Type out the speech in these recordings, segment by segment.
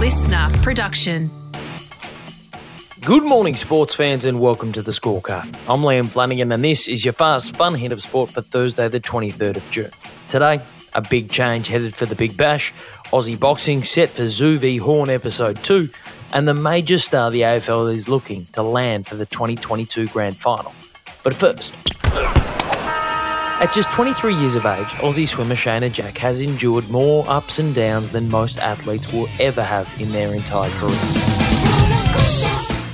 listener production. Good morning, sports fans, and welcome to the scorecard. I'm Liam Flanagan, and this is your fast, fun hit of sport for Thursday, the 23rd of June. Today, a big change headed for the Big Bash, Aussie boxing set for Tszyu v Horn episode 2, and the major star the AFL is looking to land for the 2022 Grand Final. But first, at just 23 years of age, Aussie swimmer Shayna Jack has endured more ups and downs than most athletes will ever have in their entire career.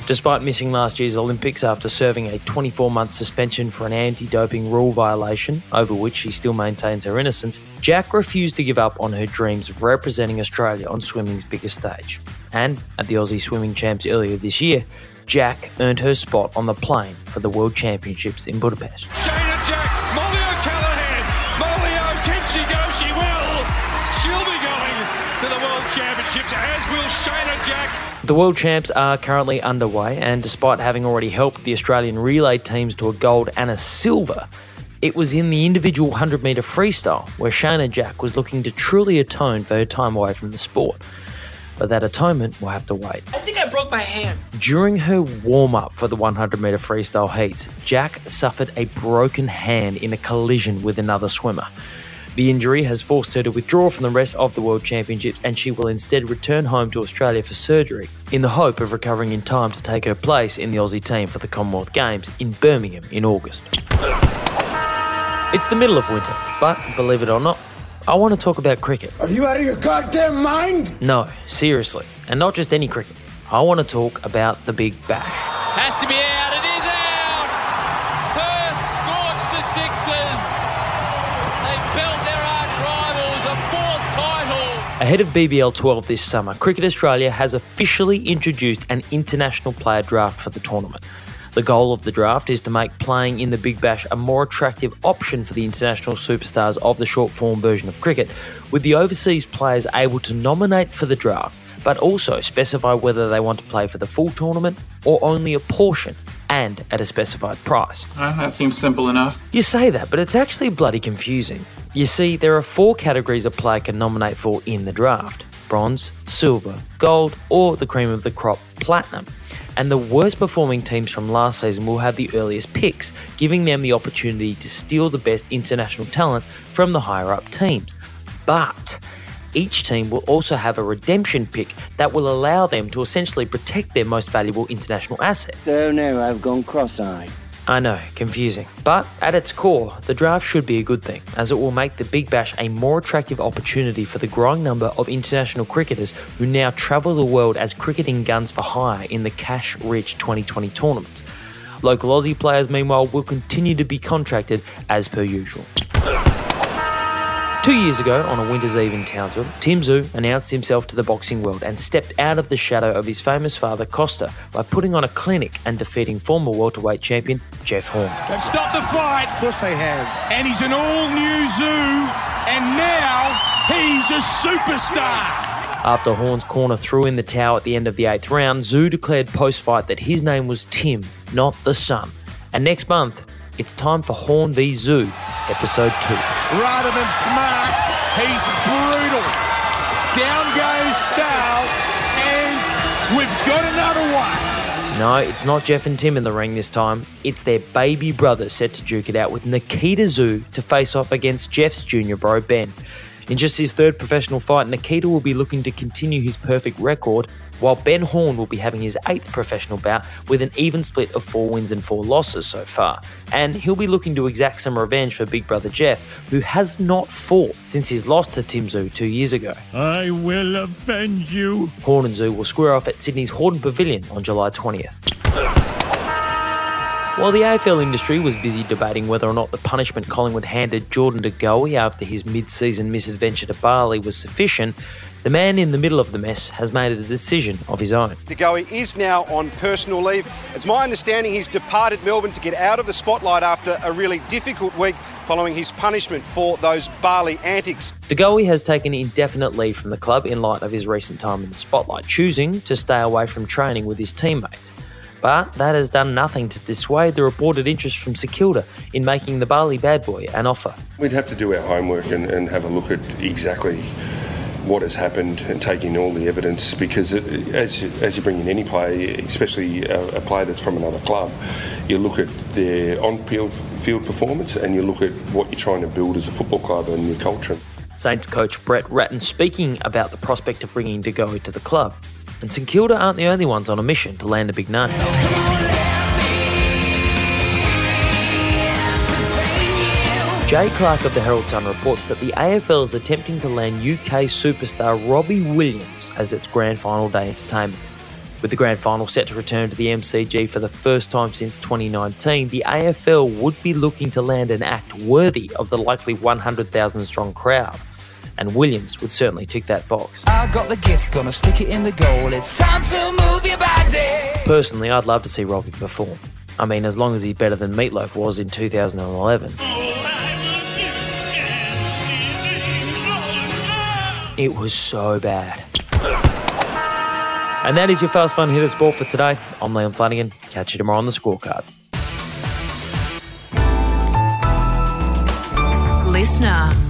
Despite missing last year's Olympics after serving a 24 month suspension for an anti doping rule violation, over which she still maintains her innocence, Jack refused to give up on her dreams of representing Australia on swimming's biggest stage. And at the Aussie Swimming Champs earlier this year, Jack earned her spot on the plane for the World Championships in Budapest. Championships, as will Shayna Jack. The World Champs are currently underway, and despite having already helped the Australian relay teams to a gold and a silver, it was in the individual 100 metre freestyle where Shayna Jack was looking to truly atone for her time away from the sport. But that atonement will have to wait. I think I broke my hand. During her warm up for the 100 metre freestyle heats, Jack suffered a broken hand in a collision with another swimmer. The injury has forced her to withdraw from the rest of the World Championships and she will instead return home to Australia for surgery in the hope of recovering in time to take her place in the Aussie team for the Commonwealth Games in Birmingham in August. It's the middle of winter, but believe it or not, I want to talk about cricket. Are you out of your goddamn mind? No, seriously, and not just any cricket. I want to talk about the Big Bash. Has to be out. It is out. Ahead of BBL 12 this summer, Cricket Australia has officially introduced an international player draft for the tournament. The goal of the draft is to make playing in the Big Bash a more attractive option for the international superstars of the short form version of cricket, with the overseas players able to nominate for the draft, but also specify whether they want to play for the full tournament or only a portion and at a specified price. Well, that seems simple enough. You say that, but it's actually bloody confusing. You see, there are four categories a player can nominate for in the draft bronze, silver, gold, or the cream of the crop, platinum. And the worst performing teams from last season will have the earliest picks, giving them the opportunity to steal the best international talent from the higher up teams. But each team will also have a redemption pick that will allow them to essentially protect their most valuable international asset. Oh no, I've gone cross-eyed. I know, confusing. But at its core, the draft should be a good thing, as it will make the Big Bash a more attractive opportunity for the growing number of international cricketers who now travel the world as cricketing guns for hire in the cash rich 2020 tournaments. Local Aussie players, meanwhile, will continue to be contracted as per usual. Two years ago, on a winter's eve in Townsville, Tim Tszyu announced himself to the boxing world and stepped out of the shadow of his famous father, Kostya, by putting on a clinic and defeating former welterweight champion Jeff Horn. They've stopped the fight. Of course they have. And he's an all new zoo. And now he's a superstar. After Horn's corner threw in the towel at the end of the eighth round, Tszyu declared post fight that his name was Tim, not the son. And next month, it's time for Horn v Tszyu, episode 2. Rather than smart, he's brutal. Down goes Style, and we've got another one. No, it's not Jeff and Tim in the ring this time. It's their baby brother set to duke it out with Nikita Tszyu to face off against Jeff's junior bro, Ben. In just his third professional fight, Nikita will be looking to continue his perfect record, while Ben Horn will be having his eighth professional bout with an even split of four wins and four losses so far. And he'll be looking to exact some revenge for big brother Jeff, who has not fought since his loss to Tim Tszyu two years ago. I will avenge you. Horn and Tszyu will square off at Sydney's Hordern Pavilion on July 20th. While the AFL industry was busy debating whether or not the punishment Collingwood handed Jordan De Goey after his mid season misadventure to Bali was sufficient, the man in the middle of the mess has made a decision of his own. De Goey is now on personal leave. It's my understanding he's departed Melbourne to get out of the spotlight after a really difficult week following his punishment for those Bali antics. De Goey has taken indefinite leave from the club in light of his recent time in the spotlight, choosing to stay away from training with his teammates. But that has done nothing to dissuade the reported interest from St Kilda in making the Bali bad boy an offer. We'd have to do our homework and, and have a look at exactly what has happened and take in all the evidence because it, as, you, as you bring in any player, especially a, a player that's from another club, you look at their on-field field performance and you look at what you're trying to build as a football club and your culture. Saints coach Brett Ratten speaking about the prospect of bringing De Goey to the club. And St Kilda aren't the only ones on a mission to land a big name. Jay Clark of the Herald Sun reports that the AFL is attempting to land UK superstar Robbie Williams as its grand final day entertainment. With the grand final set to return to the MCG for the first time since 2019, the AFL would be looking to land an act worthy of the likely 100,000 strong crowd. And Williams would certainly tick that box. I got the gift, gonna stick it in the goal. It's time to move your body. Personally, I'd love to see Robbie perform. I mean, as long as he's better than Meatloaf was in 2011. It was so bad. And that is your fast fun hit of sport for today. I'm Liam Flanagan. Catch you tomorrow on the scorecard. Listener.